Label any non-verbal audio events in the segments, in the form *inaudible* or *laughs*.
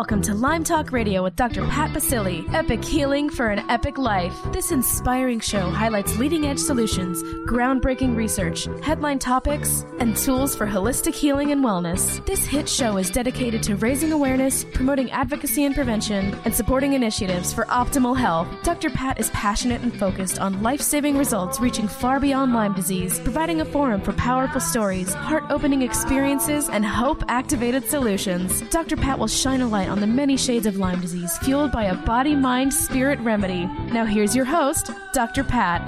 Welcome to Lyme Talk Radio with Dr. Pat Baccili, Epic healing for an epic life. This inspiring show highlights leading edge solutions, groundbreaking research, headline topics, and tools for holistic healing and wellness. This hit show is dedicated to raising awareness, promoting advocacy and prevention, and supporting initiatives for optimal health. Dr. Pat is passionate and focused on life saving results reaching far beyond Lyme disease, providing a forum for powerful stories, heart opening experiences, and hope activated solutions. Dr. Pat will shine a light on the many shades of Lyme disease fueled by a body mind spirit remedy. Now, here's your host, Dr. Pat.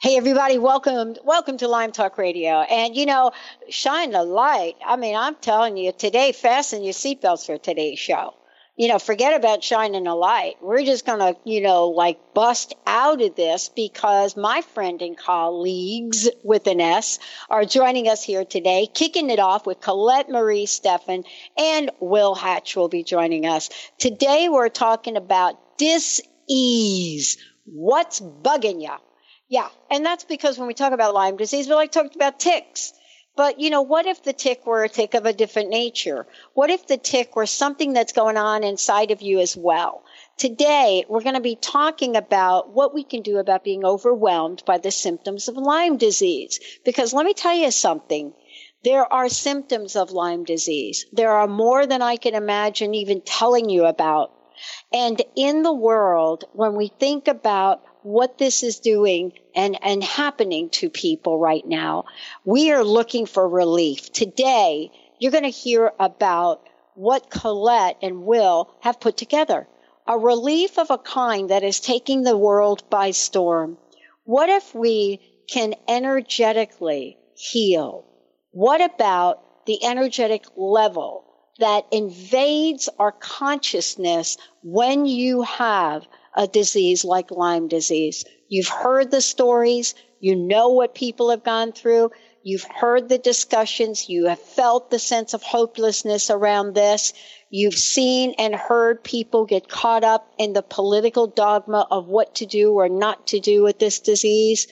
Hey everybody, welcome welcome to Lyme Talk Radio. And you know, shine the light. I mean, I'm telling you, today fasten your seatbelts for today's show you know, forget about shining a light. We're just going to, you know, like bust out of this because my friend and colleagues with an S are joining us here today, kicking it off with Colette Marie Stefan and Will Hatch will be joining us. Today we're talking about dis-ease. What's bugging you? Yeah. And that's because when we talk about Lyme disease, we like talking about ticks. But, you know, what if the tick were a tick of a different nature? What if the tick were something that's going on inside of you as well? Today, we're going to be talking about what we can do about being overwhelmed by the symptoms of Lyme disease. Because let me tell you something. There are symptoms of Lyme disease. There are more than I can imagine even telling you about. And in the world, when we think about what this is doing and, and happening to people right now. We are looking for relief. Today, you're going to hear about what Colette and Will have put together. A relief of a kind that is taking the world by storm. What if we can energetically heal? What about the energetic level that invades our consciousness when you have a disease like Lyme disease. You've heard the stories. You know what people have gone through. You've heard the discussions. You have felt the sense of hopelessness around this. You've seen and heard people get caught up in the political dogma of what to do or not to do with this disease.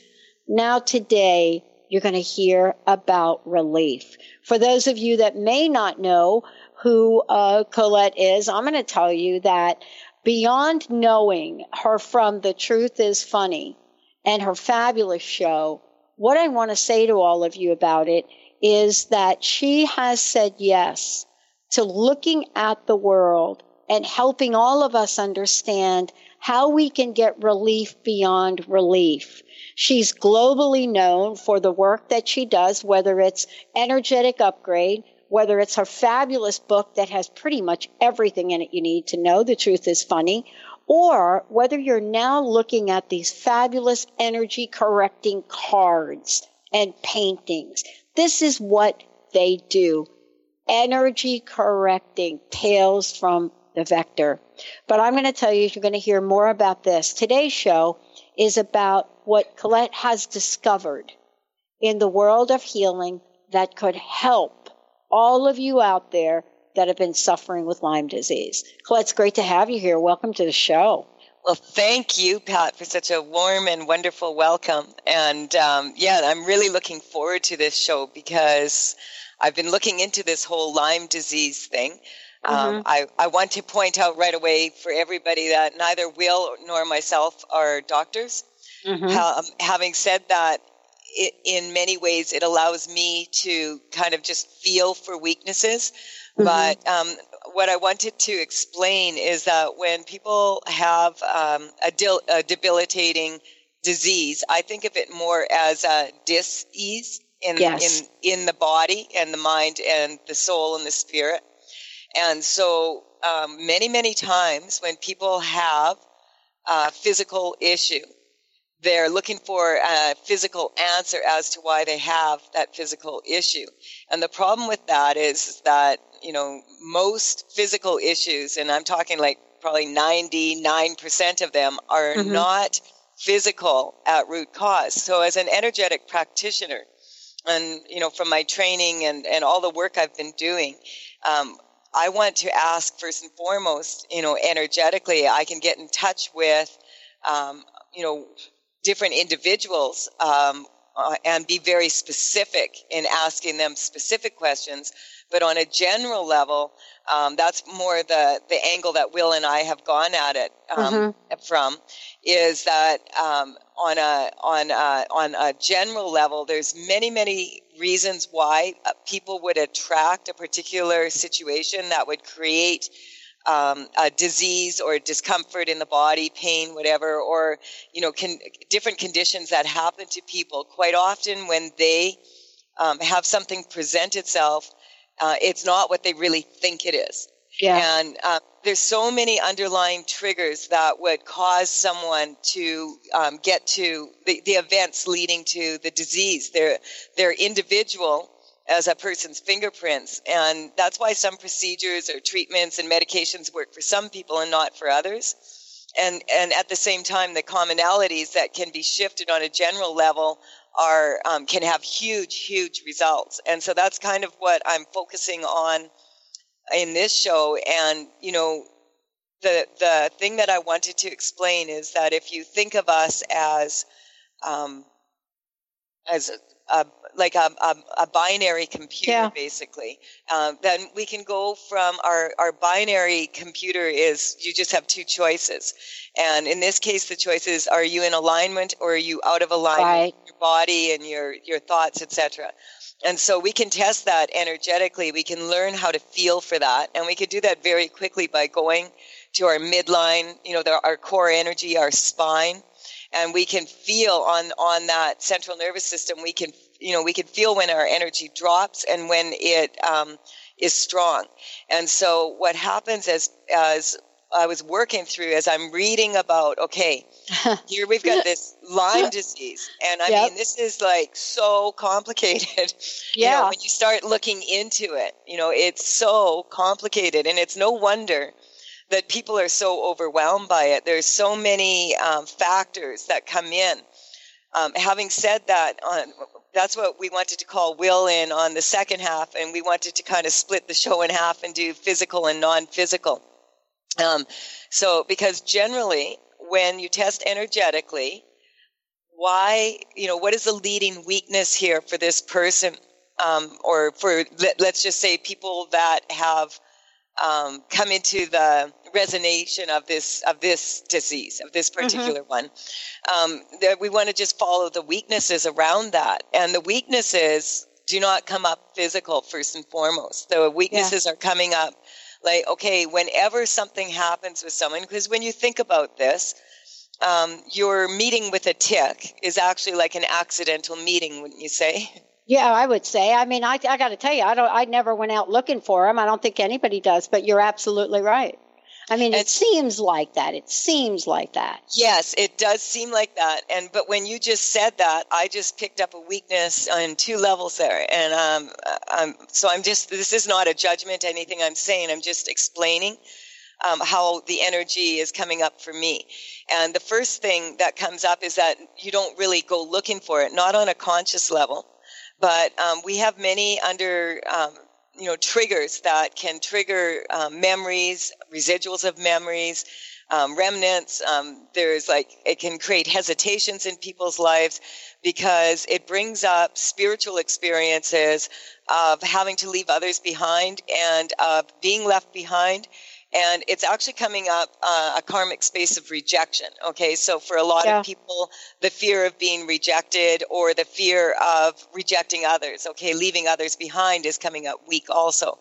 Now today, you're going to hear about relief. For those of you that may not know who uh, Colette is, I'm going to tell you that beyond knowing her from The Truth is Funny and her fabulous show, what I want to say to all of you about it is that she has said yes to looking at the world and helping all of us understand how we can get relief beyond relief. She's globally known for the work that she does, whether it's energetic upgrade, whether it's her fabulous book that has pretty much everything in it you need to know the truth is funny, or whether you're now looking at these fabulous energy correcting cards and paintings. This is what they do. Energy correcting tales from the vector. But I'm going to tell you, you're going to hear more about this. Today's show is about what Colette has discovered in the world of healing that could help all of you out there that have been suffering with Lyme disease. Colette, it's great to have you here. Welcome to the show. Well, thank you, Pat, for such a warm and wonderful welcome. And um, yeah, I'm really looking forward to this show because I've been looking into this whole Lyme disease thing. Um, mm-hmm. Um, I, I want to point out right away for everybody that neither Will nor myself are doctors. Mm-hmm. Um, having said that, it, in many ways, it allows me to kind of just feel for weaknesses. Mm-hmm. But um, what I wanted to explain is that when people have um, a, dil- a, debilitating disease, I think of it more as a dis-ease in, yes. in, in the body and the mind and the soul and the spirit. And so um, many, many times when people have a physical issue, they're looking for a physical answer as to why they have that physical issue. And the problem with that is that, you know, most physical issues, and I'm talking like probably 99% of them are mm-hmm. not physical at root cause. So as an energetic practitioner, and you know from my training and, and all the work I've been doing, um, I want to ask first and foremost, you know, energetically, I can get in touch with, um, you know, different individuals um, uh, and be very specific in asking them specific questions. But on a general level, um, that's more the, the angle that Will and I have gone at it um, mm-hmm. from is that um, on a on a, on a general level, there's many many reasons why uh, people would attract a particular situation that would create um, a disease or discomfort in the body, pain, whatever, or you know, con- different conditions that happen to people. Quite often, when they um, have something present itself, uh, it's not what they really think it is. Yeah. And uh, there's so many underlying triggers that would cause someone to um, get to the, the events leading to the disease. They're, they're individual as a person's fingerprints. And that's why some procedures or treatments and medications work for some people and not for others. And, and at the same time, the commonalities that can be shifted on a general level are, um, can have huge, huge results. And so that's kind of what I'm focusing on in this show. And, you know, the, the thing that I wanted to explain is that if you think of us as, um, as a, like a, a, a, binary computer, yeah. basically. Um, then we can go from our, our binary computer is you just have two choices. And in this case, the choices are you in alignment or are you out of alignment right. with your body and your, your thoughts, etc. And so we can test that energetically. We can learn how to feel for that. And we could do that very quickly by going to our midline, you know, our core energy, our spine and we can feel on on that central nervous system we can you know we can feel when our energy drops and when it um, is strong and so what happens as as I was working through as I'm reading about, okay, *laughs* here we've got this Lyme *laughs* disease. And I yep. mean, this is like so complicated. Yeah. *laughs* You know, when you start looking into it, you know, it's so complicated. And it's no wonder that people are so overwhelmed by it. There's so many um, factors that come in. Um, having said that, on, that's what we wanted to call Will in on the second half, and we wanted to kind of split the show in half and do physical and non-physical. Um, so, because generally, when you test energetically, why, you know, what is the leading weakness here for this person, um, or for let, us just say people that have um, come into the resonation of this of this disease of this mm-hmm. particular mm-hmm. one um, that we want to just follow the weaknesses around that and the weaknesses do not come up physical first and foremost the weaknesses yeah. are coming up like okay whenever something happens with someone because when you think about this um, your meeting with a tick is actually like an accidental meeting wouldn't you say *laughs* Yeah, I would say. I mean, I, I got to tell you, I don't. I never went out looking for them. I don't think anybody does. But you're absolutely right. I mean, it seems like that. It seems like that. Yes, it does seem like that. And but when you just said that, I just picked up a weakness on two levels there. And um, um so I'm just this is not a judgment, anything I'm saying. I'm just explaining um, how the energy is coming up for me. And the first thing that comes up is that you don't really go looking for it, not on a conscious level, but um, we have many under um, you know triggers that can trigger um, memories, residuals of memories, um, remnants. Um, there's like it can create hesitations in people's lives because it brings up spiritual experiences of having to leave others behind and of being left behind and it's actually coming up uh, a karmic space of rejection. Okay, so for a lot yeah. of people, the fear of being rejected or the fear of rejecting others, okay, leaving others behind is coming up weak also.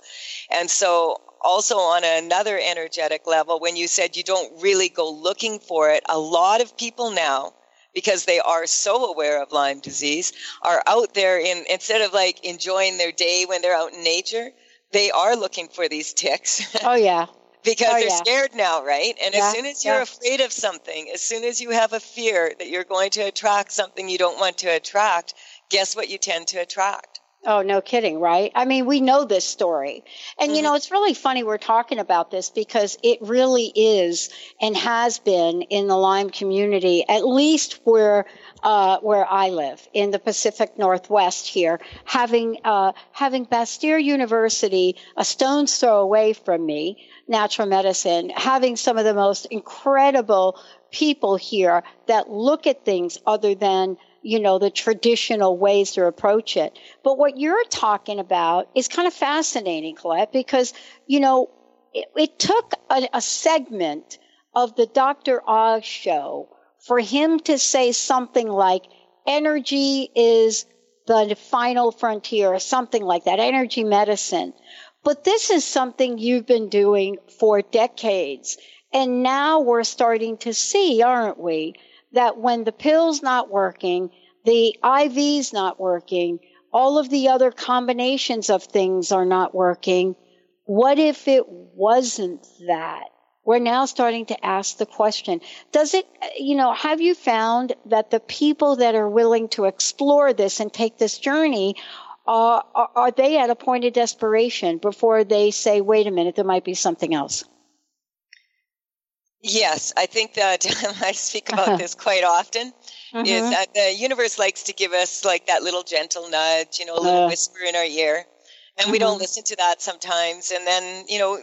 And so also on another energetic level, when you said you don't really go looking for it, a lot of people now because they are so aware of Lyme disease, are out there in instead of like enjoying their day when they're out in nature, they are looking for these ticks. Oh yeah *laughs* because oh, they're yeah. scared now, right? And yeah, as soon as you're yeah. afraid of something, as soon as you have a fear that you're going to attract something you don't want to attract, guess what you tend to attract? Oh, no kidding, right? I mean, we know this story. And, mm-hmm. you know, it's really funny we're talking about this because it really is and has been in the Lyme community, at least where, uh, where I live in the Pacific Northwest here, having, uh, having Bastyr University a stone's throw away from me, natural medicine, having some of the most incredible people here that look at things other than you know, the traditional ways to approach it. But what you're talking about is kind of fascinating, Colette, because, you know, it, it took a, a segment of the Dr. Oz show for him to say something like, energy is the final frontier or something like that, energy medicine. But this is something you've been doing for decades. And now we're starting to see, aren't we, that when the pill's not working, the IV's not working, all of the other combinations of things are not working. What if it wasn't that? We're now starting to ask the question, does it, you know, have you found that the people that are willing to explore this and take this journey uh, are, are they at a point of desperation before they say, wait a minute, there might be something else? Yes, I think that *laughs* I speak about this quite often. Mm-hmm. Is that the universe likes to give us like that little gentle nudge, you know, a little uh, whisper in our ear, and mm-hmm. we don't mm-hmm. listen to that sometimes. And then, you know,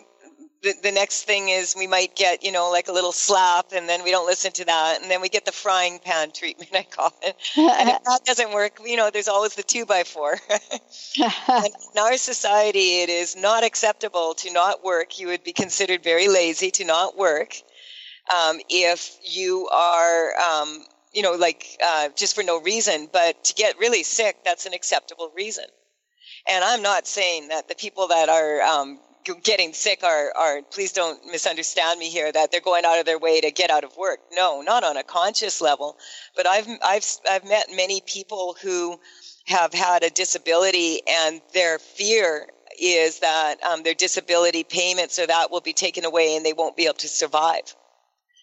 the, the next thing is we might get, you know, like a little slap, and then we don't listen to that, and then we get the frying pan treatment, *laughs* I call it. and if that doesn't work, you know, there's always the two by four. *laughs* in our society, it is not acceptable to not work. You would be considered very lazy to not work um, if you are, um, you know, like uh, just for no reason, but to get really sick, that's an acceptable reason. And I'm not saying that the people that are um, getting sick are, are, please don't misunderstand me here, that they're going out of their way to get out of work. No, not on a conscious level. But I've, I've, I've met many people who have had a disability and their fear is that um, their disability payments or that will be taken away and they won't be able to survive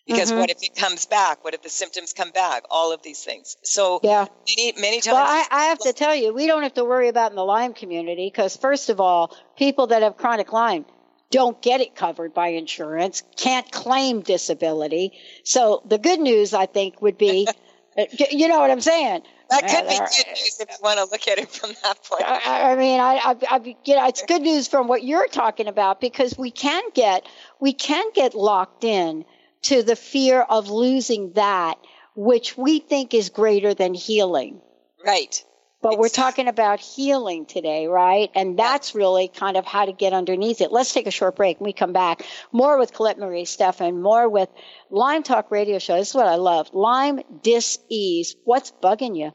because mm-hmm. what if it comes back? What if the symptoms come back? All of these things. So yeah, many, many times. Well, I, I have to tell you, we don't have to worry about in the Lyme community because first of all, people that have chronic Lyme don't get it covered by insurance, can't claim disability. So the good news, I think, would be, *laughs* uh, you know what I'm saying? That could be good news if you want to look at it from that point. I, I mean, I, I, I, you know, it's good news from what you're talking about because we can get, we can get locked in to the fear of losing that which we think is greater than healing. Right. But exactly. we're talking about healing today, right? And that's really kind of how to get underneath it. Let's take a short break. When we come back, more with Colette Marie Stefan, more with Lyme Talk Radio Show. This is what I love. Lyme dis-ease. What's bugging you?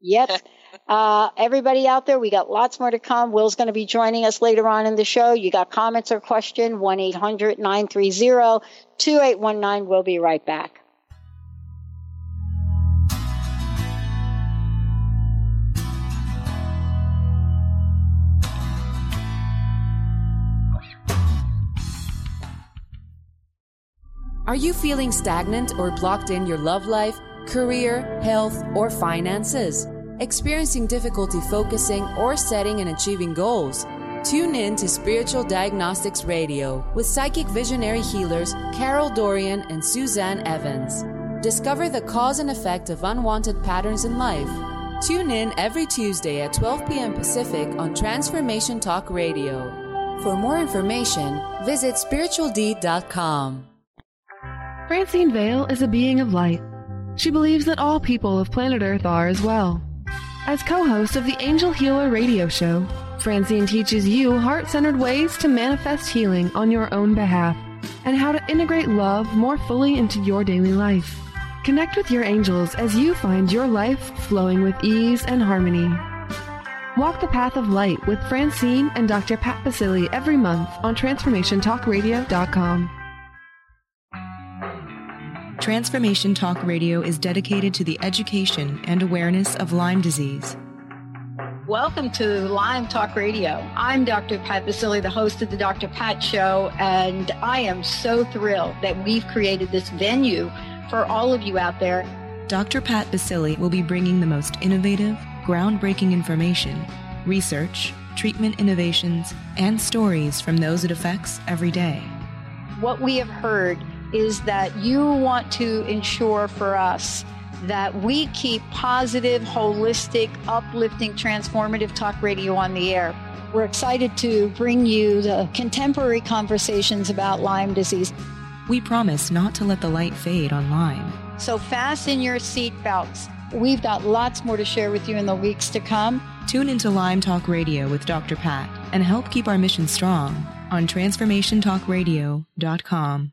Yep. *laughs* Uh, everybody out there, we got lots more to come. Will's going to be joining us later on in the show. You got comments or question, 1-800-930-2819. We'll be right back. Are you feeling stagnant or blocked in your love life, career, health, or finances? experiencing difficulty focusing or setting and achieving goals, tune in to Spiritual Diagnostics Radio with psychic visionary healers Carol Dorian and Suzanne Evans. Discover the cause and effect of unwanted patterns in life. Tune in every Tuesday at 12 p.m. Pacific on Transformation Talk Radio. For more information, visit spiritualdeed.com. Francine Vale is a being of light. She believes that all people of planet Earth are as well. As co host of the Angel Healer radio show, Francine teaches you heart centered ways to manifest healing on your own behalf and how to integrate love more fully into your daily life. Connect with your angels as you find your life flowing with ease and harmony. Walk the path of light with Francine and Dr. Pat Baccili every month on TransformationTalkRadio.com. Transformation Talk Radio is dedicated to the education and awareness of Lyme disease. Welcome to Lyme Talk Radio. I'm Dr. Pat Baccili, the host of the Dr. Pat Show, and I am so thrilled that we've created this venue for all of you out there. Dr. Pat Baccili will be bringing the most innovative, groundbreaking information research, treatment innovations, and stories from those it affects every day. What we have heard is that you want to ensure for us that we keep positive, holistic, uplifting, transformative talk radio on the air. We're excited to bring you the contemporary conversations about Lyme disease. We promise not to let the light fade on Lyme. So fasten your seatbelts. We've got lots more to share with you in the weeks to come. Tune into Lyme Talk Radio with Dr. Pat and help keep our mission strong on transformationtalkradio.com.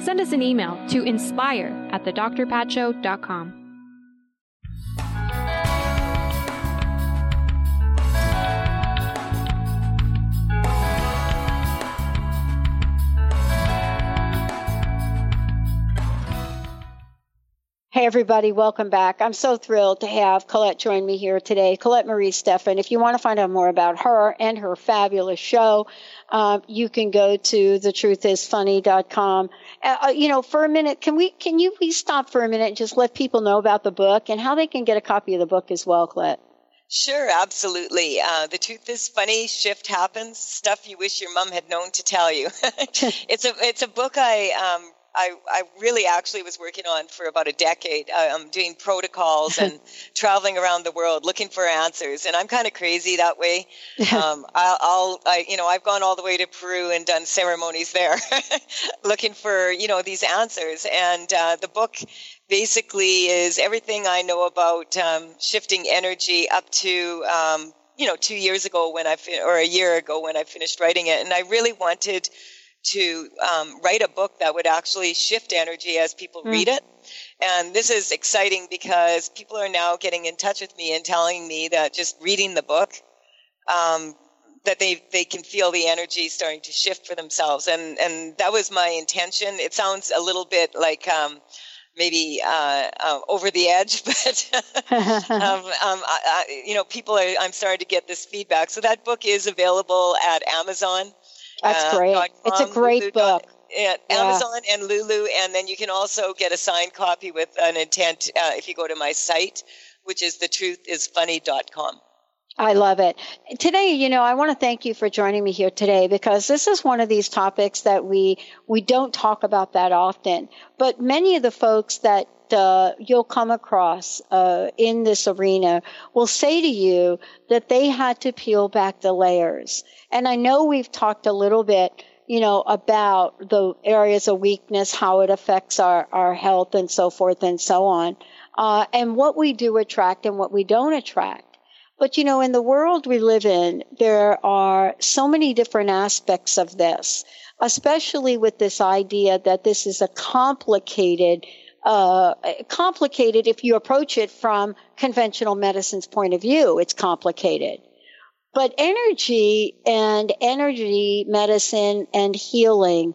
send us an email to inspire at thedrpatshow.com. Hey, everybody, welcome back. I'm so thrilled to have Colette join me here today. Colette Marie Stefan. If you want to find out more about her and her fabulous show, um, you can go to thetruthisfunny.com. Uh, uh, you know, for a minute, can we, can you please stop for a minute and just let people know about the book and how they can get a copy of the book as well, Colette? Sure, absolutely. Uh, the truth is funny. Shift happens. Stuff you wish your mom had known to tell you. *laughs* *laughs* it's a it's a book I um, I, I really actually was working on for about a decade. I'm doing protocols and *laughs* traveling around the world looking for answers. And I'm kind of crazy that way. *laughs* Um, I'll, I'll I, you know, I've gone all the way to Peru and done ceremonies there *laughs* looking for, you know, these answers. And uh, the book basically is everything I know about um, shifting energy up to, um, you know, two years ago when I, fin- or a year ago when I finished writing it. And I really wanted to um, write a book that would actually shift energy as people mm. read it. And this is exciting because people are now getting in touch with me and telling me that just reading the book, um, that they they can feel the energy starting to shift for themselves. And and that was my intention. It sounds a little bit like. Um, maybe uh, uh, over the edge, *laughs* but um, um, I, I, you know, people are. I'm starting to get this feedback. So that book is available at Amazon. That's uh, great. It's a great Lulu. book. At yeah. Amazon and Lulu, and then you can also get a signed copy with an intent uh, if you go to my site, which is thetruthisfunny.com. I love it. Today, you know, I want to thank you for joining me here today because this is one of these topics that we we don't talk about that often. But many of the folks that uh, you'll come across uh, in this arena will say to you that they had to peel back the layers. And I know we've talked a little bit, you know, about the areas of weakness, how it affects our, our health and so forth and so on, uh, and what we do attract and what we don't attract. But you know, in the world we live in, there are so many different aspects of this, especially with this idea that this is a complicated uh, complicated if you approach it from conventional medicine's point of view. It's complicated. But energy and energy medicine and healing,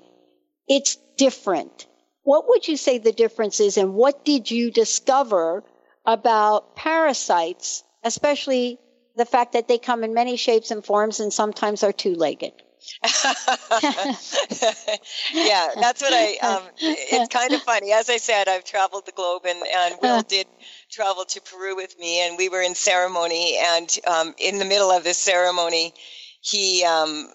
it's different. What would you say the difference is and what did you discover about parasites, especially the fact that they come in many shapes and forms and sometimes are two-legged? *laughs* yeah, that's what I. Um, it's kind of funny. As I said, I've traveled the globe, and and Will did travel to Peru with me, and we were in ceremony, and um, in the middle of this ceremony, he um,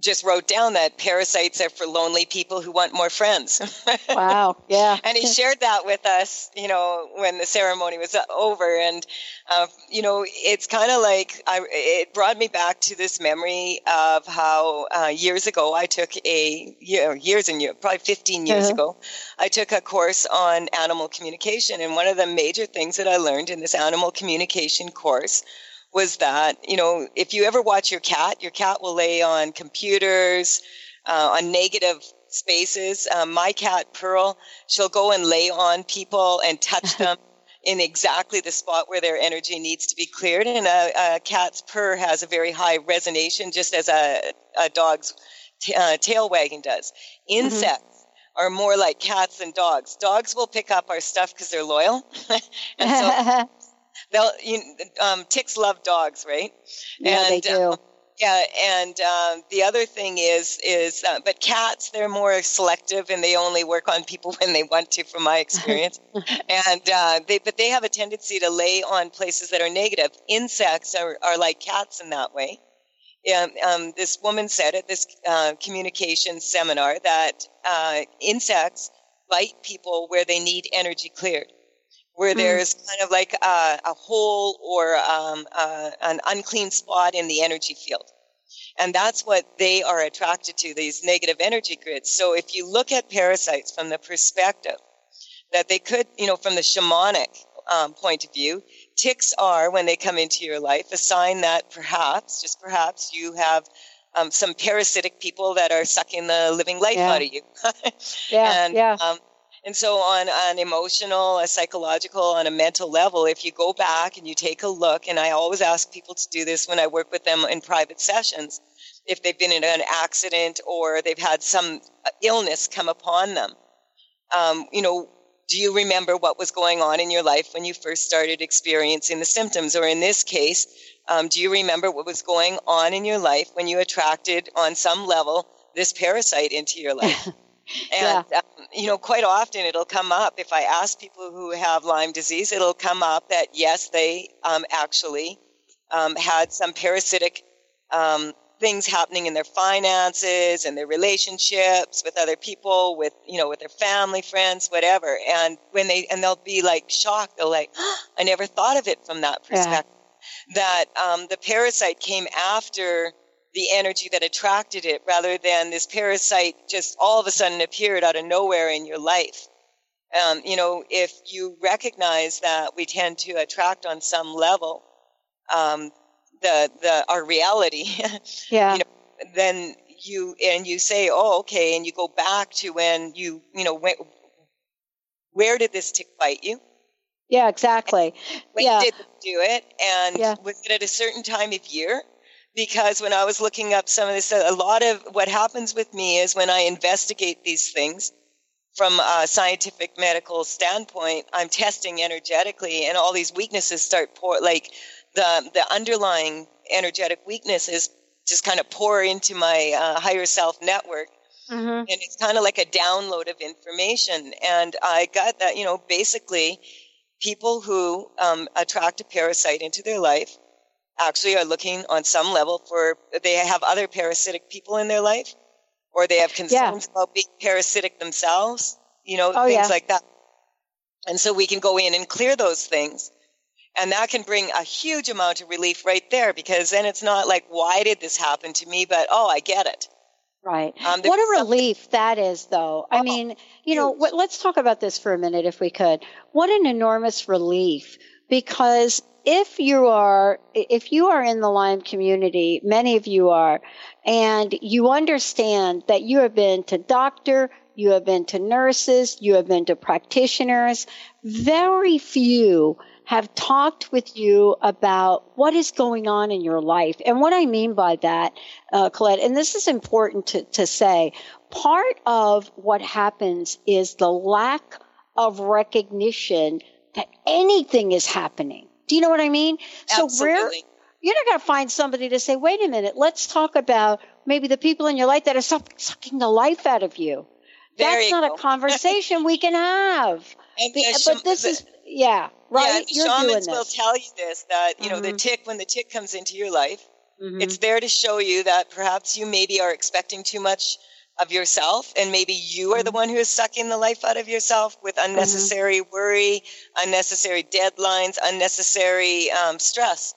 just wrote down that parasites are for lonely people who want more friends. *laughs* wow. Yeah. and he shared that with us, you know, when the ceremony was over. And, uh, you know, it's kind of like I, it brought me back to this memory of how uh, years ago I took a, you know, years and years, probably 15 years uh-huh. ago, I took a course on animal communication. And one of the major things that I learned in this animal communication course was that, you know, if you ever watch your cat, your cat will lay on computers, uh, on negative spaces. Um, my cat, Pearl, she'll go and lay on people and touch *laughs* them in exactly the spot where their energy needs to be cleared. And a, a cat's purr has a very high resonation, just as a, a dog's t- uh, tail wagging does. Mm-hmm. Insects. Mm-hmm. Are more like cats than dogs. Dogs will pick up our stuff because they're loyal, *laughs* and so *laughs* they'll you, um, ticks love dogs, right? Yeah, and, they do. Um, yeah, and um, the other thing is is uh, but cats they're more selective and they only work on people *laughs* when they want to, from my experience. *laughs* and uh, they but they have a tendency to lay on places that are negative. Insects are, are like cats in that way. Um, um, this woman said at this uh, communication seminar that uh, insects bite people where they need energy cleared where mm. there's kind of like a, a hole or um, uh, an unclean spot in the energy field. And that's what they are attracted to, these negative energy grids. So if you look at parasites from the perspective that they could, you know, from the shamanic um, point of view, ticks are, when they come into your life, a sign that perhaps, just perhaps, you have um, some parasitic people that are sucking the living life yeah. out of you. *laughs* yeah, and, yeah. Um, and so, on an emotional, a psychological, on a mental level, if you go back and you take a look, and I always ask people to do this when I work with them in private sessions, if they've been in an accident or they've had some illness come upon them, um, you know, do you remember what was going on in your life when you first started experiencing the symptoms? Or in this case, um, do you remember what was going on in your life when you attracted, on some level, this parasite into your life? *laughs* And, yeah. um, you know, quite often it'll come up. If I ask people who have Lyme disease, it'll come up that yes, they um, actually um, had some parasitic um, things happening in their finances and their relationships with other people, with, you know, with their family, friends, whatever. And when they, and they'll be like shocked. They'll like, oh, *gasps* I never thought of it from that perspective. Yeah. That um, the parasite came after the energy that attracted it rather than this parasite just all of a sudden appeared out of nowhere in your life. Um, you know, if you recognize that we tend to attract on some level um, the the our reality, *laughs* yeah, you know, then you and you say, oh, okay, and you go back to when you you know when, where did this tick bite you? Yeah, exactly. When yeah. did do it, and yeah. was it at a certain time of year? Because when I was looking up some of this, a lot of what happens with me is when I investigate these things from a scientific medical standpoint, I'm testing energetically, and all these weaknesses start pour like the the underlying energetic weaknesses just kind of pour into my uh, higher self network. Mm-hmm. And it's kind of like a download of information. And I got that, you know, basically people who um, attract a parasite into their life actually are looking on some level for they have other parasitic people in their life or they have concerns yeah. about being parasitic themselves, you know, oh, things yeah. like that. And so we can go in and clear those things. And that can bring a huge amount of relief right there because then it's not like, why did this happen to me? But, oh, I get it. Right. Um, what a relief that is, though. I oh, mean, you know, w- let's talk about this for a minute if we could. What an enormous relief because if you are if you are in the Lyme community, many of you are, and you understand that you have been to doctor, you have been to nurses, you have been to practitioners, very few have talked with you about what is going on in your life. And what I mean by that, uh, Colette, and this is important to, to say, part of what happens is the lack of recognition that anything is happening. Do you know what I mean? Absolutely. So rare, you're not going to find somebody to say, wait a minute, let's talk about maybe the people in your life that are sucking the life out of you. There That's you not go. a *laughs* conversation we can have. And the, the, but this the, is, yeah, right? Yeah, you're shamans will tell you this that, you know, mm-hmm. the tick, when the tick comes into your life, Mm-hmm. It's there to show you that perhaps you maybe are expecting too much of yourself and maybe you are the mm-hmm. one who is sucking the life out of yourself with mm-hmm. unnecessary mm-hmm. worry unnecessary deadlines unnecessary um, stress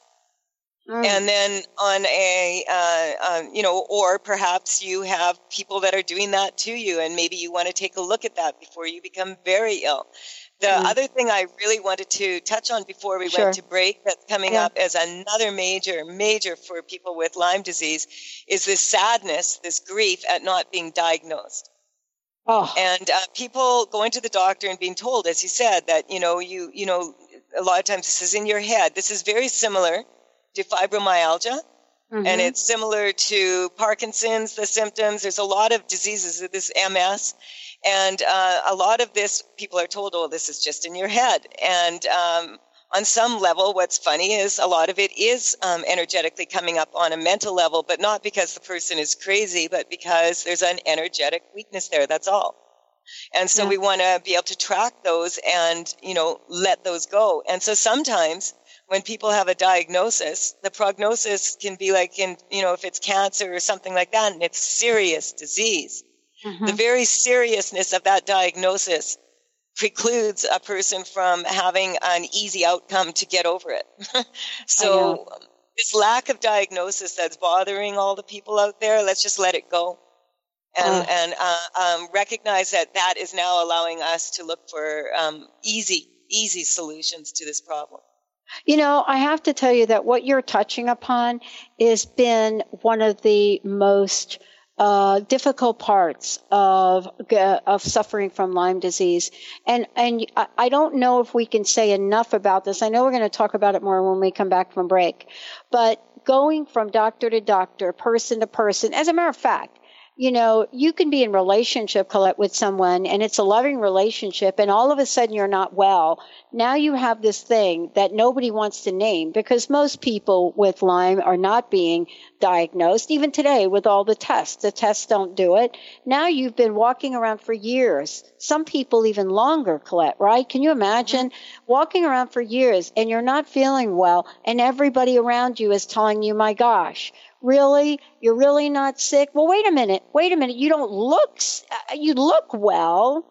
mm. and then on a uh, um, you know or perhaps you have people that are doing that to you and maybe you want to take a look at that before you become very ill the mm. other thing I really wanted to touch on before we sure. went to break that's coming yeah. up as another major, major for people with Lyme disease is this sadness, this grief at not being diagnosed. Oh. And uh, people going to the doctor and being told, as you said, that, you know, you, you know, a lot of times this is in your head. This is very similar to fibromyalgia. Mm-hmm. And it's similar to Parkinson's, the symptoms. There's a lot of diseases of this MS. And uh, a lot of this, people are told, oh, this is just in your head. And um, on some level, what's funny is a lot of it is um, energetically coming up on a mental level, but not because the person is crazy, but because there's an energetic weakness there. That's all. And so yeah. we want to be able to track those and, you know, let those go. And so sometimes when people have a diagnosis, the prognosis can be like in, you know, if it's cancer or something like that, and it's serious disease Mm-hmm. The very seriousness of that diagnosis precludes a person from having an easy outcome to get over it. *laughs* so, this lack of diagnosis that's bothering all the people out there, let's just let it go. And, and uh, um, recognize that that is now allowing us to look for um, easy, easy solutions to this problem. You know, I have to tell you that what you're touching upon has been one of the most uh, difficult parts of of suffering from Lyme disease, and and I don't know if we can say enough about this. I know we're going to talk about it more when we come back from break, but going from doctor to doctor, person to person. As a matter of fact, you know, you can be in relationship, Colette, with someone and it's a loving relationship and all of a sudden you're not well. Now you have this thing that nobody wants to name because most people with Lyme are not being diagnosed. Even today with all the tests, the tests don't do it. Now you've been walking around for years. Some people even longer, Colette, right? Can you imagine mm-hmm. walking around for years and you're not feeling well and everybody around you is telling you, my gosh, really? You're really not sick? Well wait a minute. Wait a minute. You don't look uh, you look well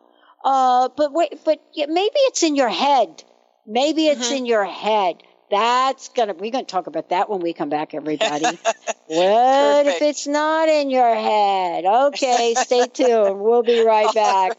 uh, but wait but maybe it's in your head. Maybe it's mm-hmm. in your head. That's gonna we're gonna talk about that when we come back everybody. What if it's not in your head? Okay stay *laughs* tuned. We'll be right back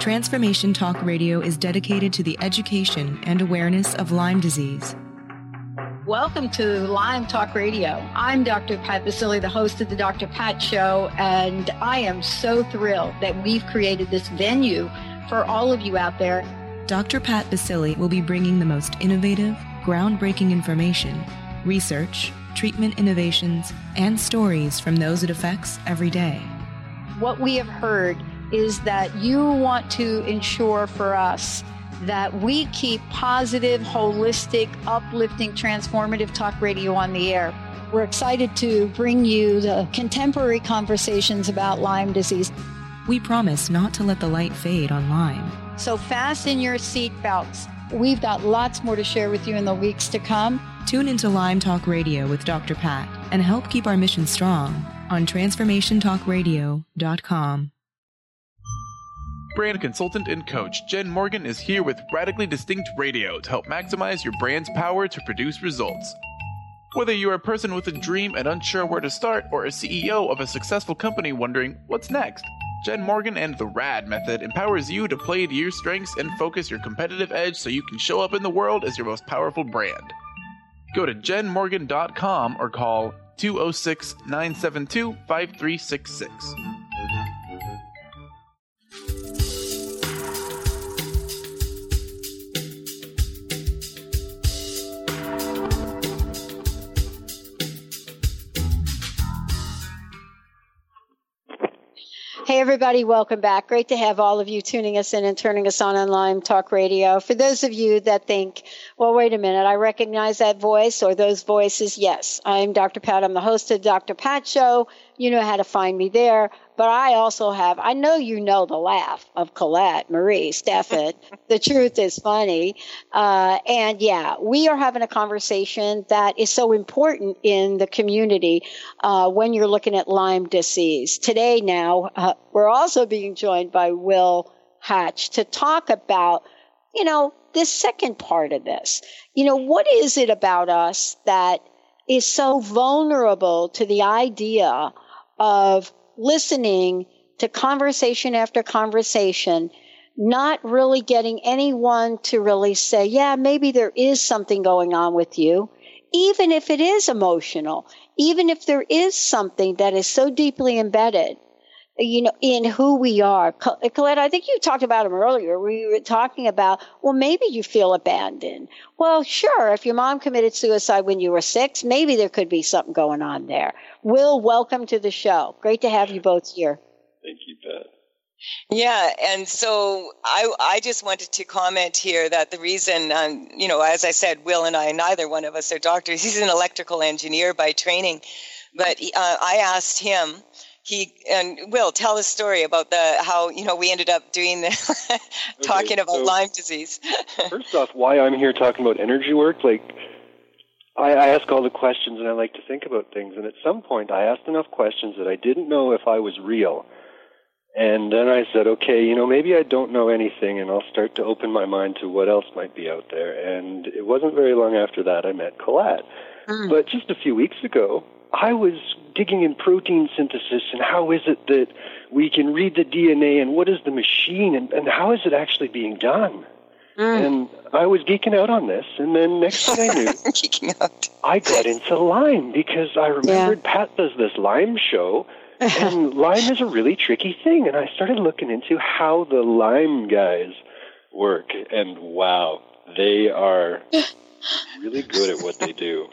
Transformation Talk Radio is dedicated to the education and awareness of Lyme disease. Welcome to Lyme Talk Radio. I'm Dr. Pat Baccili, the host of the Dr. Pat Show, and I am so thrilled that we've created this venue for all of you out there. Dr. Pat Baccili will be bringing the most innovative, groundbreaking information, research, treatment innovations, and stories from those it affects every day. What we have heard is that you want to ensure for us that we keep positive, holistic, uplifting, transformative talk radio on the air. We're excited to bring you the contemporary conversations about Lyme disease. We promise not to let the light fade on Lyme. So fasten your seatbelts. We've got lots more to share with you in the weeks to come. Tune into Lyme Talk Radio with Dr. Pat and help keep our mission strong on transformationtalkradio.com. Brand consultant and coach Jen Morgan is here with Radically Distinct Radio to help maximize your brand's power to produce results. Whether you're a person with a dream and unsure where to start, or a CEO of a successful company wondering what's next, Jen Morgan and the RAD method empowers you to play to your strengths and focus your competitive edge so you can show up in the world as your most powerful brand. Go to jenmorgan.com or call 206 972 5366. Hey, everybody, welcome back. Great to have all of you tuning us in and turning us on online Talk Radio. For those of you that think, well, wait a minute, I recognize that voice or those voices, yes, I'm Dr. Pat. I'm the host of Dr. Pat Show. You know how to find me there. But I also have, I know you know the laugh of Colette, Marie, Stefan. the truth is funny. Uh, and yeah, we are having a conversation that is so important in the community uh, when you're looking at Lyme disease. Today, now, uh, we're also being joined by Will Hatch to talk about, you know, this second part of this. You know, what is it about us that is so vulnerable to the idea of listening to conversation after conversation, not really getting anyone to really say, yeah, maybe there is something going on with you, even if it is emotional, even if there is something that is so deeply embedded you know, in who we are. Colette, I think you talked about him earlier. We were talking about, well, maybe you feel abandoned. Well, sure. If your mom committed suicide when you were six, maybe there could be something going on there. Will, welcome to the show. Great to have you both here. Thank you, Pat. Yeah, and so I I just wanted to comment here that the reason, um, you know, as I said, Will and I, neither one of us are doctors. *laughs* He's an electrical engineer by training, but uh, I asked him he and Will tell a story about the how you know we ended up doing the *laughs* talking okay, about so Lyme disease. *laughs* first off, why I'm here talking about energy work, like I, I ask all the questions and I like to think about things, and at some point I asked enough questions that I didn't know if I was real. And then I said, okay, you know, maybe I don't know anything, and I'll start to open my mind to what else might be out there. And it wasn't very long after that I met Colette. Mm. But just a few weeks ago, I was digging in protein synthesis and how is it that we can read the DNA and what is the machine and, and how is it actually being done? Mm. And I was geeking out on this, and then next thing I knew, *laughs* geeking out. I got into Lyme because I remembered yeah. Pat does this Lyme show, *laughs* and Lyme is a really tricky thing. And I started looking into how the Lyme guys work, and wow, they are *laughs* really good at what they do.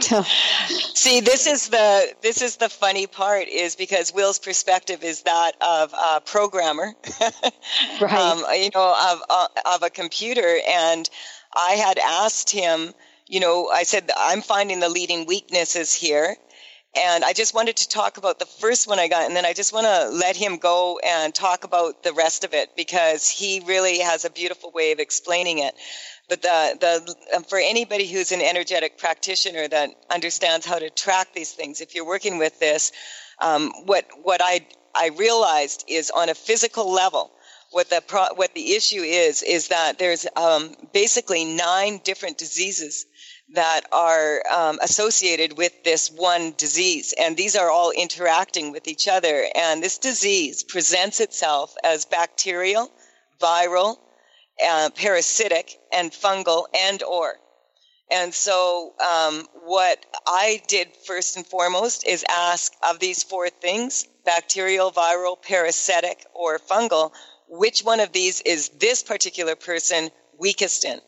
See, this is the this is the funny part is because Will's perspective is that of a programmer, *laughs* right? Um, you know, of uh, of a computer, and I had asked him, you know, I said I'm finding the leading weaknesses here, and I just wanted to talk about the first one I got, and then I just want to let him go and talk about the rest of it because he really has a beautiful way of explaining it. But the, the, um, for anybody who's an energetic practitioner that understands how to track these things, if you're working with this, um, what, what I, I realized is on a physical level, what the, pro, what the issue is, is that there's um, basically nine different diseases that are um, associated with this one disease. And these are all interacting with each other. And this disease presents itself as bacterial, viral, uh, parasitic and fungal and or and so um, what i did first and foremost is ask of these four things bacterial viral parasitic or fungal which one of these is this particular person weakest in.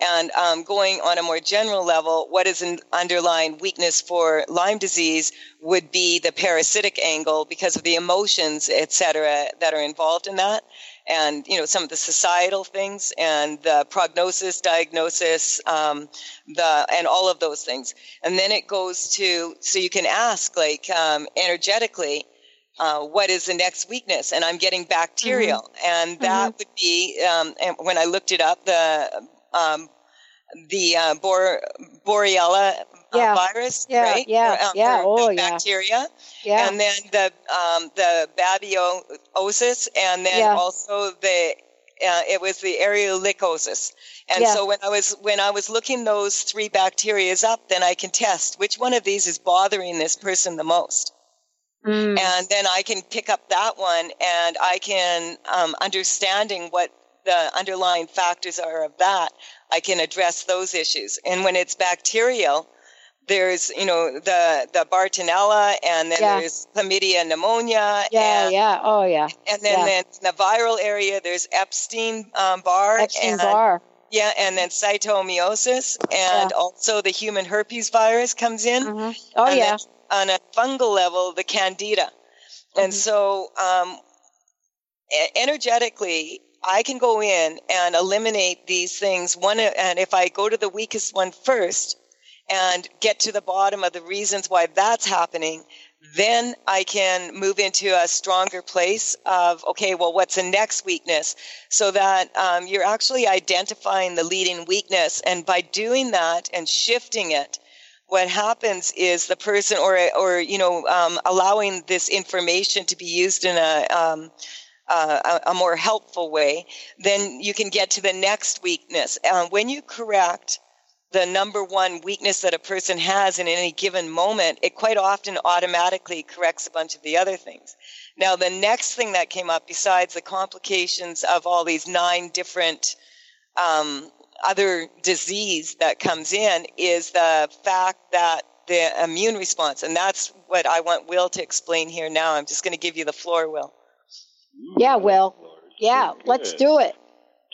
And um, going on a more general level, what is an underlying weakness for Lyme disease would be the parasitic angle because of the emotions, et cetera, that are involved in that. And, you know, some of the societal things and the prognosis, diagnosis, um, the, and all of those things. And then it goes to, so you can ask, like, um, energetically, uh, what is the next weakness? And I'm getting bacterial. Mm-hmm. And that mm-hmm. would be, um, and when I looked it up, the, um, the uh, Bor- Borrelia uh, yeah. virus, yeah, right? Yeah, or, um, yeah, oh, yeah. Bacteria. Yeah. And then the, um, the babesiosis, and then yeah. also the, uh, it was the aeruginosis. And yeah. so when I was, when I was looking those three bacterias up, then I can test which one of these is bothering this person the most. Mm. And then I can pick up that one and I can, um, understanding what the underlying factors are of that, I can address those issues. And when it's bacterial, there's, you know, the, the Bartonella and then Yeah. there's chlamydia pneumonia. Yeah, and, yeah. Oh, yeah. and then, yeah. then in the viral area, there's Epstein um, Barr. Epstein Barr. Yeah, and then cytomyosis, and also the human herpes virus comes in. Oh, and yeah. On a fungal level, the candida. And so, um, energetically, I can go in and eliminate these things. One, and if I go to the weakest one first and get to the bottom of the reasons why that's happening, then I can move into a stronger place of, okay, well, what's the next weakness? So that um, you're actually identifying the leading weakness. And by doing that and shifting it, what happens is the person or, or you know, um, allowing this information to be used in a, um, uh, a, a more helpful way, then you can get to the next weakness. Uh, when you correct the number one weakness that a person has in any given moment, it quite often automatically corrects a bunch of the other things. Now, the next thing that came up, besides the complications of all these nine different um, other disease that comes in, is the fact that the immune response, and that's what I want Will to explain here now. I'm just going to give you the floor, Will. Yeah, Will. Yeah, let's do it.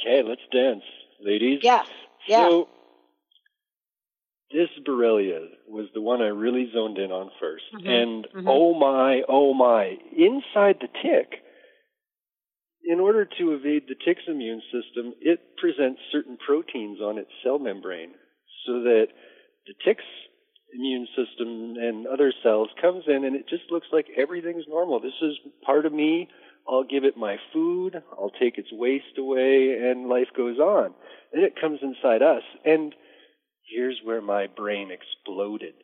Okay, let's dance, ladies. Yeah, yeah. So, this Borrelia was the one I really zoned in on 1st Mhm, And mhm. oh my, oh my, inside the tick, in order to evade the tick's immune system, it presents certain proteins on its cell membrane so that the tick's immune system and other cells comes in and it just looks like everything's normal. This is part of me. I'll give it my food. I'll take its waste away and life goes on. Then it comes inside us and here's where my brain exploded.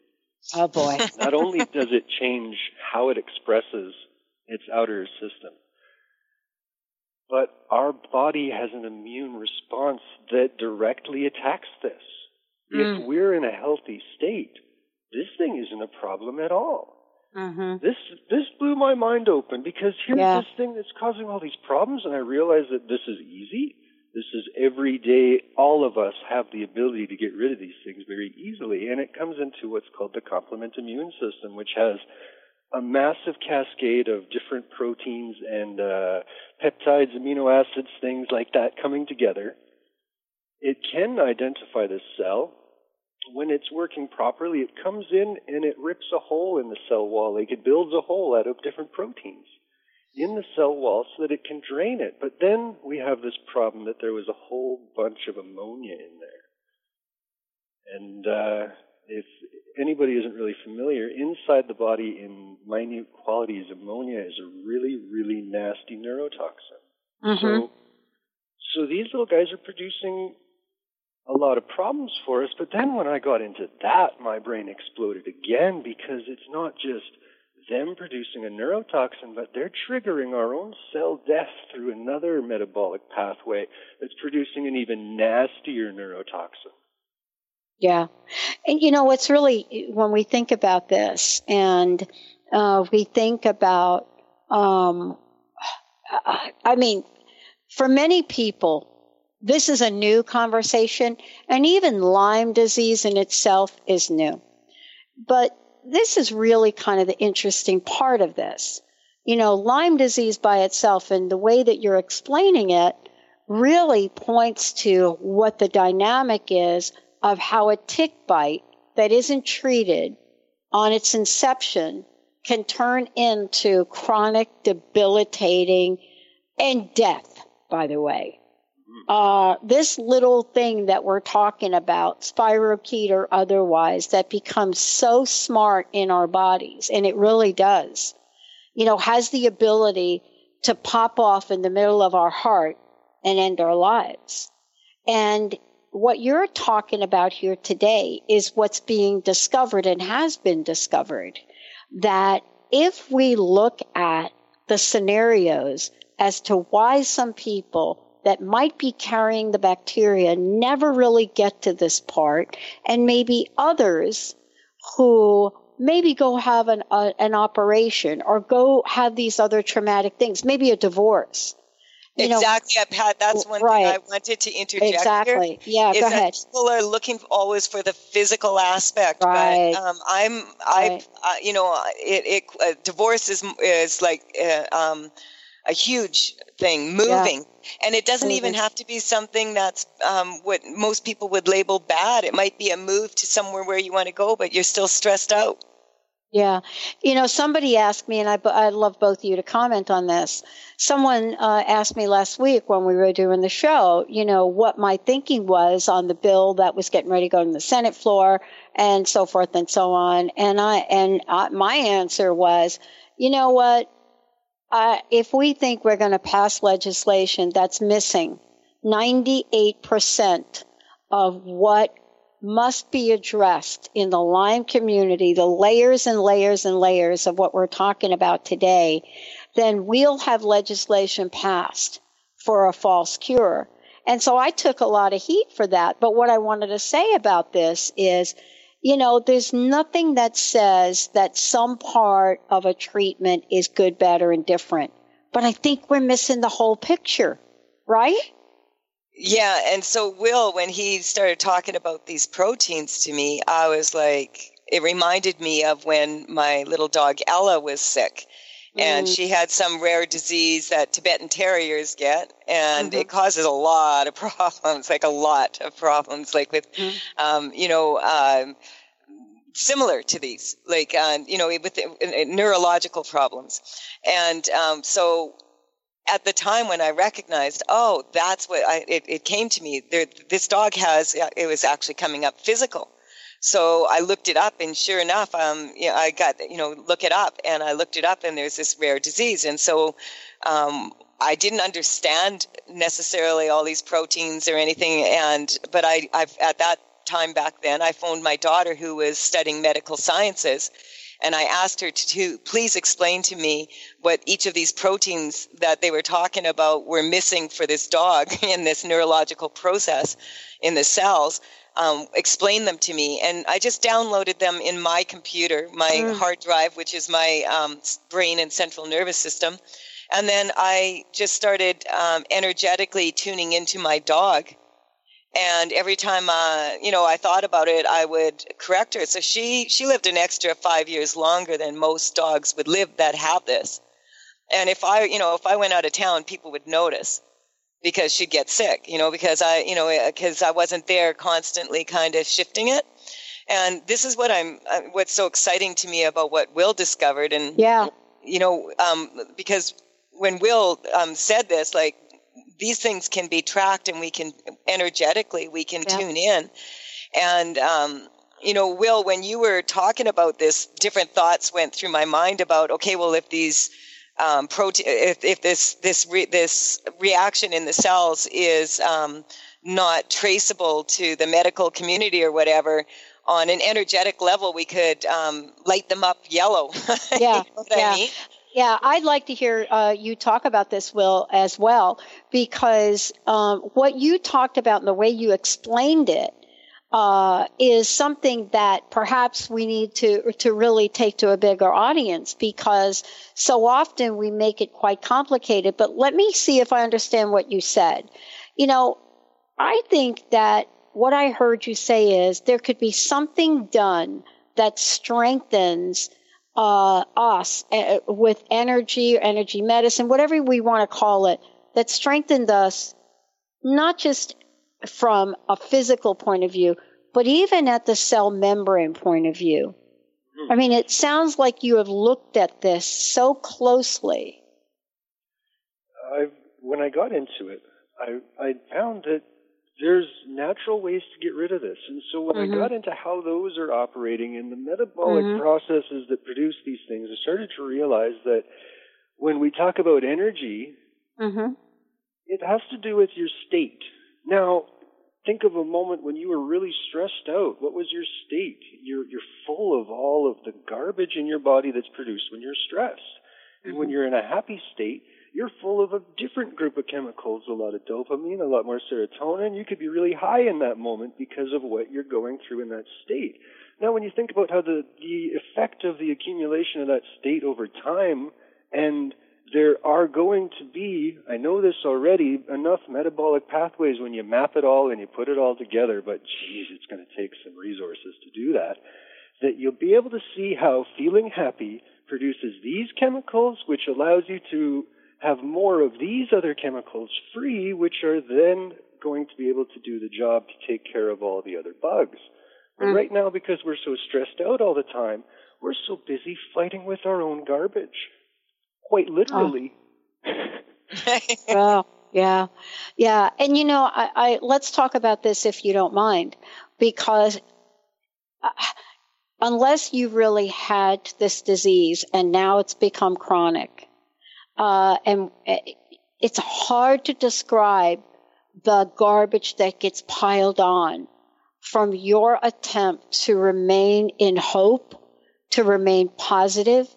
Oh boy. *laughs* Not only does it change how it expresses its outer system, but our body has an immune response that directly attacks this. If Mm. we're in a healthy state, this thing isn't a problem at all. Mm-hmm. This this blew my mind open because here's Yeah. this thing that's causing all these problems, and I realized that this is easy. This is every day. All of us have the ability to get rid of these things very easily, and it comes into what's called the complement immune system, which has a massive cascade of different proteins and uh, peptides, amino acids, things like that coming together. It can identify this cell. When it's working properly, it comes in and it rips a hole in the cell wall. Like it builds a hole out of different proteins in the cell wall so that it can drain it. But then we have this problem that there was a whole bunch of ammonia in there. And uh, if anybody isn't really familiar, inside the body in minute quantities, ammonia is a really, really nasty neurotoxin. Mm-hmm. So, so these little guys are producing a lot of problems for us. But then when I got into that, my brain exploded again because it's not just them producing a neurotoxin, but they're triggering our own cell death through another metabolic pathway that's producing an even nastier neurotoxin. Yeah. And you know, what's really, when we think about this and uh, we think about, um, I mean, for many people, this is a new conversation, and even Lyme disease in itself is new. But this is really kind of the interesting part of this. You know, Lyme disease by itself and the way that you're explaining it really points to what the dynamic is of how a tick bite that isn't treated on its inception can turn into chronic, debilitating, and death, by the way. Uh, this little thing that we're talking about, spirochete or otherwise, that becomes so smart in our bodies, and it really does, you know, has the ability to pop off in the middle of our heart and end our lives. And what you're talking about here today is what's being discovered and has been discovered that if we look at the scenarios as to why some people that might be carrying the bacteria never really get to this part, and maybe others who maybe go have an, uh, an operation or go have these other traumatic things, maybe a divorce. You exactly, know, Pat. That's one right. thing I wanted to interject exactly. Here, yeah, go ahead. People are looking always for the physical aspect, right. but um, I'm, right. I, uh, you know, it, it uh, divorce is is like uh, um, a huge thing, moving. Yeah. And it doesn't even have to be something that's um, what most people would label bad. It might be a move to somewhere where you want to go, but you're still stressed out. Yeah. You know, somebody asked me, and I, I'd love both of you to comment on this. Someone uh, asked me last week when we were doing the show, you know, what my thinking was on the bill that was getting ready to go to the Senate floor and so forth and so on. And I, and I, my answer was, you know what? If we think we're going to pass legislation that's missing 98% of what must be addressed in the Lyme community, the layers and layers and layers of what we're talking about today, then we'll have legislation passed for a false cure. And so I took a lot of heat for that. But what I wanted to say about this is, you know, there's nothing that says that some part of a treatment is good, bad, or indifferent. But I think we're missing the whole picture, right? Yeah, and so Will, when he started talking about these proteins to me, I was like, it reminded me of when my little dog Ella was sick. And mm. she had some rare disease that Tibetan Terriers get, and mm-hmm. it causes a lot of *laughs* problems, like a lot of problems, like with, mm. um, you know, um, similar to these, like, uh, you know, with uh, neurological problems. And um, so at the time when I recognized, oh, that's what I, it, it came to me. There, this dog has, it was actually coming up physical. So I looked it up, and sure enough, um, you know, I got, you know, look it up, and I looked it up, and there's this rare disease, and so um, I didn't understand necessarily all these proteins or anything, and but I, I've at that time back then, I phoned my daughter who was studying medical sciences, and I asked her to, to, please explain to me what each of these proteins that they were talking about were missing for this dog *laughs* in this neurological process in the cells. Um, explain them to me. And I just downloaded them in my computer, my mm. hard drive, which is my um, brain and central nervous system. And then I just started um, energetically tuning into my dog and every time uh, you know I thought about it, I would correct her. So she she lived an extra five years longer than most dogs would live that have this. And if I you know if I went out of town, people would notice because she'd get sick. You know because I you know because I wasn't there constantly kind of shifting it. And this is what I'm uh, what's so exciting to me about what Will discovered. And yeah, you know um, because when Will um, said this, like these things can be tracked and we can energetically we can yeah. tune in and um, you know will when you were talking about this different thoughts went through my mind about okay well if these um, protein if, if this this re- this reaction in the cells is um, not traceable to the medical community or whatever on an energetic level we could um, light them up yellow *laughs* yeah you know yeah. I mean? Yeah, I'd like to hear uh, you talk about this, Will, as well, because um, what you talked about and the way you explained it uh, is something that perhaps we need to to really take to a bigger audience because so often we make it quite complicated. But let me see if I understand what you said. You know, I think that what I heard you say is there could be something done that strengthens uh, us uh, with energy or energy medicine, whatever we want to call it, that strengthened us not just from a physical point of view, but even at the cell membrane point of view. I mean, it sounds like you have looked at this so closely. I've, when I got into it, I, I found that there's natural ways to get rid of this. And so when Mhm. I got into how those are operating and the metabolic Mhm. processes that produce these things, I started to realize that when we talk about energy, Mm-hmm. it has to do with your state. Now, think of a moment when you were really stressed out. What was your state? You're, you're full of all of the garbage in your body that's produced when you're stressed. And when you're in a happy state, you're full of a different group of chemicals, a lot of dopamine, a lot more serotonin. You could be really high in that moment because of what you're going through in that state. Now, when you think about how the, the effect of the accumulation of that state over time, and there are going to be, I know this already, enough metabolic pathways when you map it all and you put it all together, but geez, it's going to take some resources to do that, that you'll be able to see how feeling happy produces these chemicals, which allows you to have more of these other chemicals free, which are then going to be able to do the job to take care of all the other bugs. But Mm. right now, because we're so stressed out all the time, we're so busy fighting with our own garbage. Quite literally. *laughs* *laughs* well, yeah, yeah, and you know, I, I let's talk about this if you don't mind, because uh, unless you really had this disease and now it's become chronic, uh, and it's hard to describe the garbage that gets piled on from your attempt to remain in hope, to remain positive,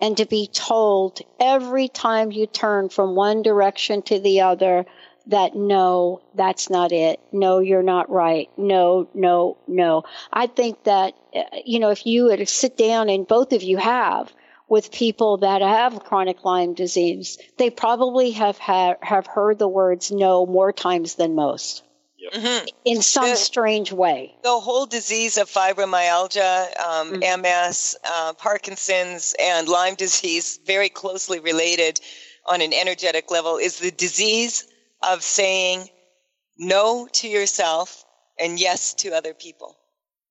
and to be told every time you turn from one direction to the other that no, that's not it. No, you're not right. No, no, no. I think that, uh, you know, if you would sit down and both of you have with people that have chronic Lyme disease, they probably have ha- have heard the words no more times than most Mhm. in some The- strange way. The whole disease of fibromyalgia, um, Mm-hmm. MS, uh, Parkinson's, and Lyme disease, very closely related on an energetic level, is the disease of saying no to yourself and yes to other people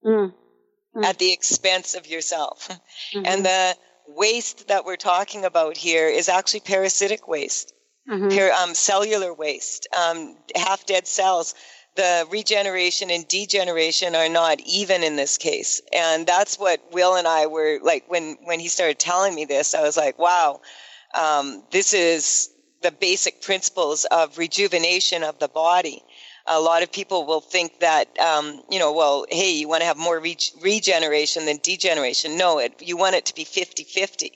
Mm. at the expense of yourself. Mhm. *laughs* And the waste that we're talking about here is actually parasitic waste. Mhm. par- um, cellular waste, um, half dead cells. The regeneration and degeneration are not even in this case. And that's what Will and I were like when, when he started telling me this, I was like, wow, um, this is the basic principles of rejuvenation of the body. A lot of people will think that, um, you know, well, hey, you want to have more re- regeneration than degeneration. No, it, you want it to be 50 50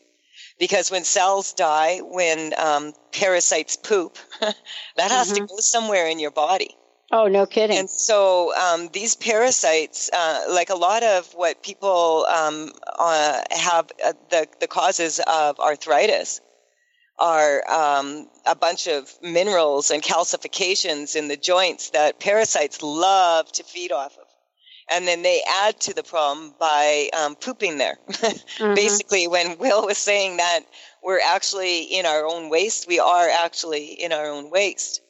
because when cells die, when um, parasites poop, *laughs* that has to Mhm. go somewhere in your body. Oh, no kidding. And so um, these parasites, uh, like a lot of what people um, uh, have, uh, the, the causes of arthritis are um, a bunch of minerals and calcifications in the joints that parasites love to feed off of. And then they add to the problem by um, pooping there. *laughs* Mhm. Basically, when *laughs* Will was saying that we're actually in our own waste, we are actually in our own waste.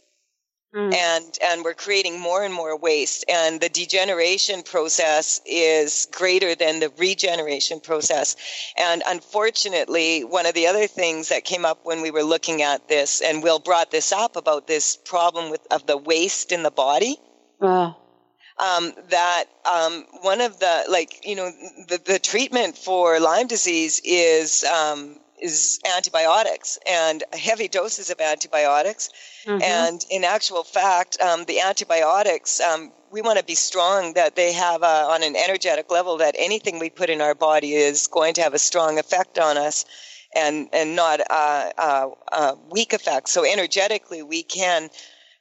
Mm. And and we're creating more and more waste, and the degeneration process is greater than the regeneration process. And unfortunately, one of the other things that came up when we were looking at this, and Will brought this up about this problem with of the waste in the body Wow. um, that um, one of the like you know the, the treatment for Lyme disease is um, is antibiotics and heavy doses of antibiotics. Mhm. And in actual fact, um, the antibiotics um, we want to be strong that they have a, on an energetic level that anything we put in our body is going to have a strong effect on us. And, and not uh, uh, uh, weak effects. So energetically, we can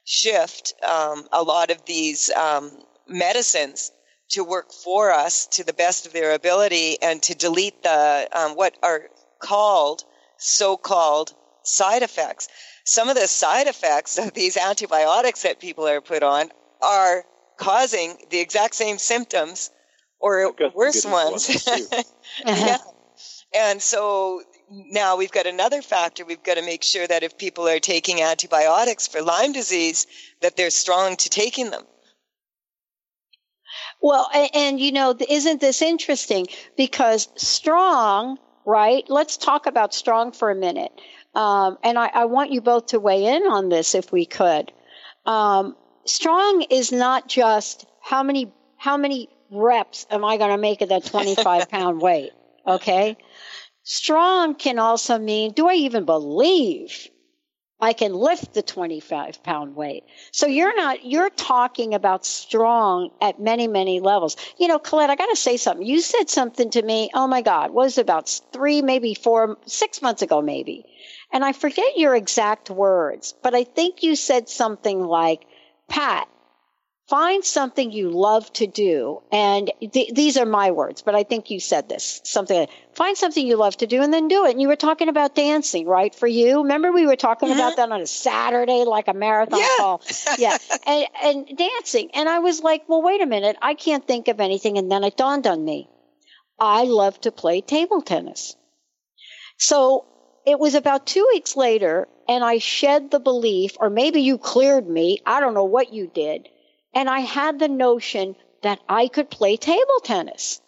shift um, a lot of these um, medicines to work for us to the best of their ability and to delete the um, what are called so-called side effects. Some of the side effects of these antibiotics that people are put on are causing the exact same symptoms or got worse good ones. ones, too. *laughs* yeah. And so now we've got another factor. We've got to make sure that if people are taking antibiotics for Lyme disease, that they're strong to taking them. Well, and, and you know, isn't this interesting? Because strong, right? Let's talk about strong for a minute. Um, and I, I, want you both to weigh in on this if we could. Um, strong is not just how many how many reps am I going to make at that 25 *laughs* pound weight? Okay. Strong can also mean, do I even believe I can lift the 25 pound weight? So you're not, you're talking about strong at many, many levels. You know, Colette, I got to say something. You said something to me, oh my God, was about three, maybe four, six months ago, maybe. And I forget your exact words, but I think you said something like, Pat, find something you love to do. And th- these are my words, but I think you said this something. Find something you love to do and then do it. And you were talking about dancing, right? For you, remember we were talking mm-hmm. about that on a Saturday, like a marathon yeah. call. *laughs* Yeah, and, and dancing. And I was like, well, wait a minute, I can't think of anything. And then it dawned on me, I love to play table tennis. So it was about two weeks later, and I shed the belief, or maybe you cleared me. I don't know what you did and I had the notion that I could play table tennis.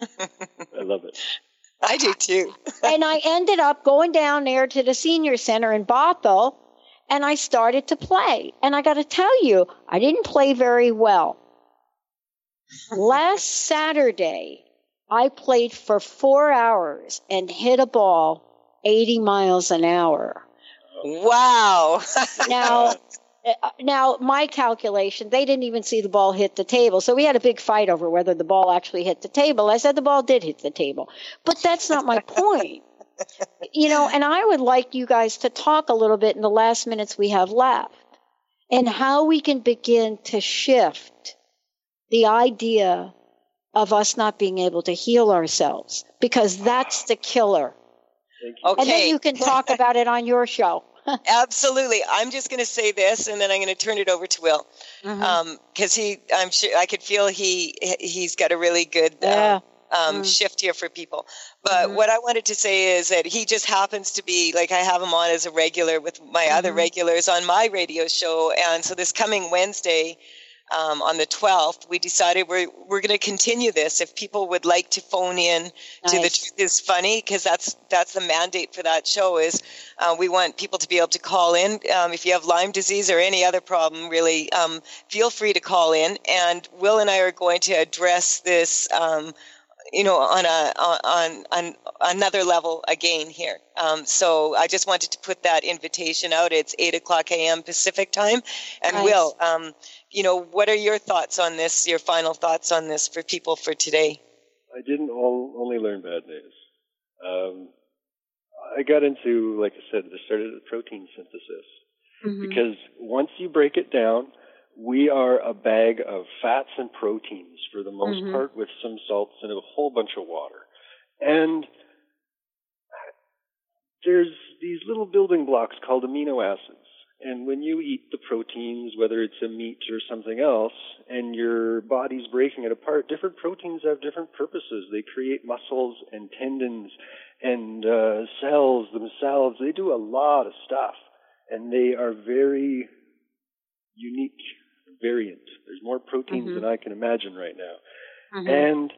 I love it. I do too. and I ended up going down there to the senior center in Bothell and I started to play. And I got to tell you, I didn't play very well. Last *laughs* Saturday, I played for four hours and hit a ball 80 miles an hour. Wow. now, *laughs* now my calculation they didn't even see the ball hit the table. So we had a big fight over whether the ball actually hit the table. I said the ball did hit the table. But that's not my point. *laughs* You know and i would like you guys to talk a little bit in the last minutes we have left and how we can begin to shift the idea of us not being able to heal ourselves because that's the killer. Okay. and then you can talk about it on your show Absolutely. I'm just going to say this, and then I'm going to turn it over to Will, because mm-hmm. um, he, I'm sure, I could feel he he's got a really good. Uh, yeah. Um, mm. shift here for people. But mm-hmm. what I wanted to say is that he just happens to be like I have him on as a regular with my mm-hmm. other regulars on my radio show. And so this coming Wednesday, um, on the 12th, we decided we're, we're going to continue this. If people would like to phone in nice. to the truth is funny, because that's, that's the mandate for that show is uh, we want people to be able to call in. Um, if you have Lyme disease or any other problem, really, um, feel free to call in. And Will and I are going to address this, um, you know, on a on, on another level again here. Um, so I just wanted to put that invitation out. It's eight o'clock a.m. Pacific time, and nice. Will, um, you know, what are your thoughts on this? Your final thoughts on this for people for today? I didn't all, only learn bad news. Um, I got into, like I said, I started at protein synthesis mm-hmm. because once you break it down, we are a bag of fats and proteins for the most mm-hmm. part, with some salts and a whole bunch of water. And there's these little building blocks called amino acids. And when you eat the proteins, whether it's a meat or something else, and your body's breaking it apart, different proteins have different purposes. They create muscles and tendons and uh, cells themselves. They do a lot of stuff, and they are very unique, variant. There's more proteins mm-hmm. than I can imagine right now, mm-hmm. and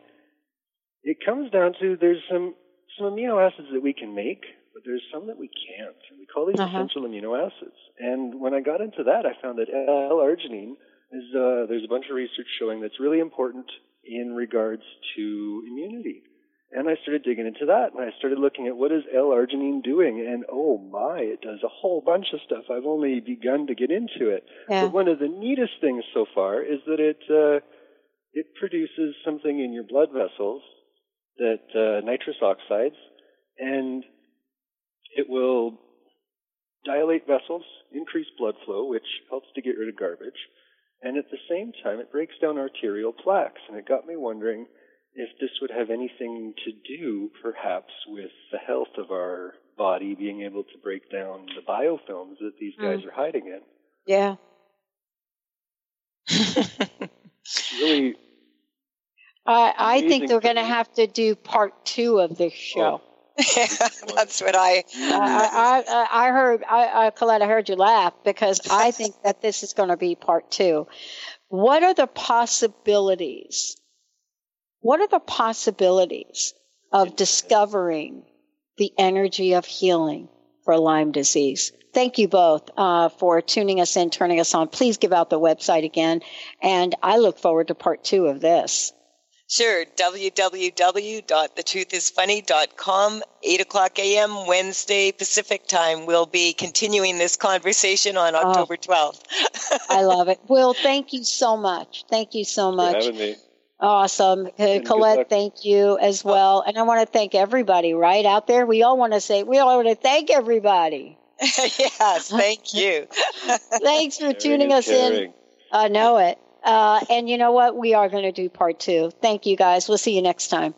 it comes down to there's some some amino acids that we can make but there's some that we can't. We call these uh-huh. essential amino acids. And when I got into that, I found that L-arginine is uh, there's a bunch of research showing that's really important in regards to immunity. And I started digging into that, and I started looking at what is L-arginine doing, and oh my, it does a whole bunch of stuff. I've only begun to get into it. Yeah. But one of the neatest things so far is that it uh, it produces something in your blood vessels that uh, nitrous oxides, and it will dilate vessels, increase blood flow, which helps to get rid of garbage, and at the same time, it breaks down arterial plaques. And it got me wondering if this would have anything to do, perhaps, with the health of our body being able to break down the biofilms that these guys mm. are hiding in. Yeah. really. *laughs* I, I think they're going to have to do part two of this show. *laughs* that's what I. I, I, I heard, I, I, Colette, I heard you laugh because I *laughs* think that this is going to be part two. What are the possibilities? What are the possibilities of discovering the energy of healing for Lyme disease? Thank you both uh, for tuning us in, turning us on. Please give out the website again. And I look forward to part two of this. Sure. www.thetruthisfunny.com, 8 o'clock a.m. Wednesday Pacific time. We'll be continuing this conversation on oh. October 12th. I *laughs* love it. Will, thank you so much. Thank you so much. For having me. Awesome. Uh, Colette, thank you as well. And I want to thank everybody right out there. We all want to say, we all want to thank everybody. *laughs* yes, thank you. *laughs* Thanks for tuning us caring. in. I know it. Uh, and you know what? We are going to do part two. Thank you guys. We'll see you next time.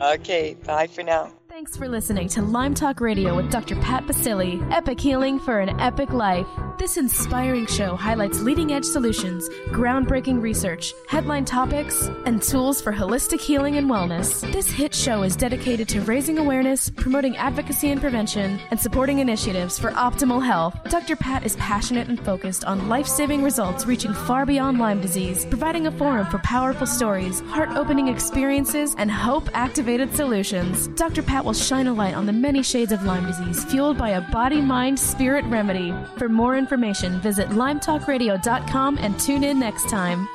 Okay, bye for now. Thanks for listening to Lyme Talk Radio with Dr. Pat Baccili, Epic healing for an epic life. This inspiring show highlights leading edge solutions, groundbreaking research, headline topics, and tools for holistic healing and wellness. This hit show is dedicated to raising awareness, promoting advocacy and prevention, and supporting initiatives for optimal health. Dr. Pat is passionate and focused on life saving results reaching far beyond Lyme disease, providing a forum for powerful stories, heart opening experiences, and hope activated solutions. Dr. Pat will shine a light on the many shades of Lyme disease fueled by a body mind spirit remedy. For more information, visit lymetalkradio.com and tune in next time.